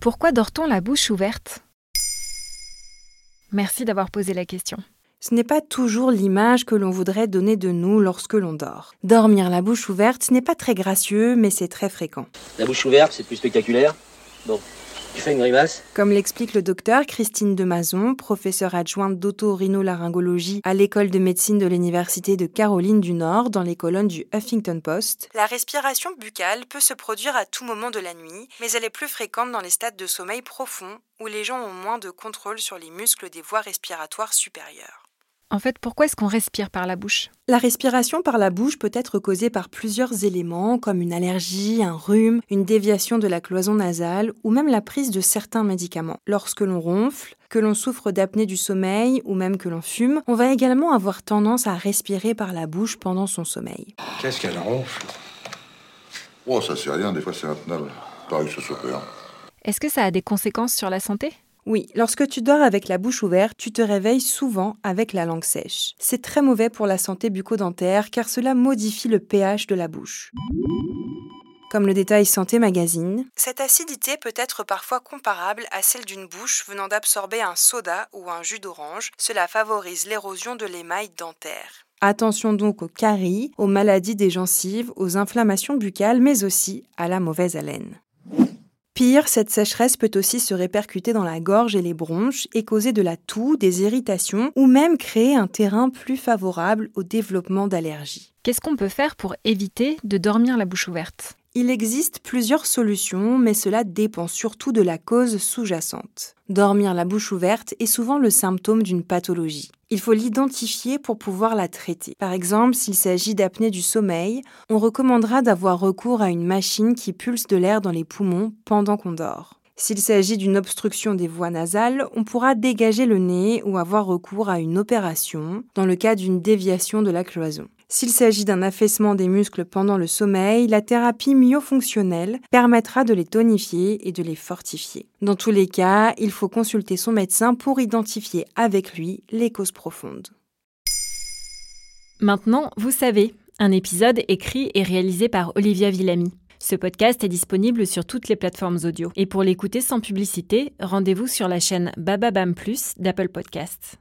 Pourquoi dort-on la bouche ouverte? Merci d'avoir posé la question. Ce n'est pas toujours l'image que l'on voudrait donner de nous lorsque l'on dort. Dormir la bouche ouverte, ce n'est pas très gracieux, mais c'est très fréquent. La bouche ouverte, c'est plus spectaculaire. Bon, tu fais une grimace Comme l'explique le docteur Christine Demazon, professeure adjointe d'auto-rhinolaryngologie à l'école de médecine de l'Université de Caroline du Nord, dans les colonnes du Huffington Post, la respiration buccale peut se produire à tout moment de la nuit, mais elle est plus fréquente dans les stades de sommeil profond où les gens ont moins de contrôle sur les muscles des voies respiratoires supérieures. En fait, pourquoi est-ce qu'on respire par la bouche? La respiration par la bouche peut être causée par plusieurs éléments comme une allergie, un rhume, une déviation de la cloison nasale ou même la prise de certains médicaments. Lorsque l'on ronfle, que l'on souffre d'apnée du sommeil ou même que l'on fume, on va également avoir tendance à respirer par la bouche pendant son sommeil. Qu'est-ce qu'elle ronfle? Oh, ça c'est rien, des fois c'est intenable. Pareil que ce soit peur. Est-ce que ça a des conséquences sur la santé? Oui, lorsque tu dors avec la bouche ouverte, tu te réveilles souvent avec la langue sèche. C'est très mauvais pour la santé bucco-dentaire car cela modifie le pH de la bouche. Comme le détail Santé Magazine, cette acidité peut être parfois comparable à celle d'une bouche venant d'absorber un soda ou un jus d'orange. Cela favorise l'érosion de l'émail dentaire. Attention donc aux caries, aux maladies des gencives, aux inflammations buccales, mais aussi à la mauvaise haleine. Pire, cette sécheresse peut aussi se répercuter dans la gorge et les bronches et causer de la toux, des irritations ou même créer un terrain plus favorable au développement d'allergies. Qu'est-ce qu'on peut faire pour éviter de dormir la bouche ouverte? Il existe plusieurs solutions, mais cela dépend surtout de la cause sous-jacente. Dormir la bouche ouverte est souvent le symptôme d'une pathologie. Il faut l'identifier pour pouvoir la traiter. Par exemple, s'il s'agit d'apnée du sommeil, on recommandera d'avoir recours à une machine qui pulse de l'air dans les poumons pendant qu'on dort. S'il s'agit d'une obstruction des voies nasales, on pourra dégager le nez ou avoir recours à une opération dans le cas d'une déviation de la cloison. S'il s'agit d'un affaissement des muscles pendant le sommeil, la thérapie myofonctionnelle permettra de les tonifier et de les fortifier. Dans tous les cas, il faut consulter son médecin pour identifier avec lui les causes profondes. Maintenant, vous savez, un épisode écrit et réalisé par Olivia Villamy. Ce podcast est disponible sur toutes les plateformes audio. Et pour l'écouter sans publicité, rendez-vous sur la chaîne Bababam Plus d'Apple Podcasts.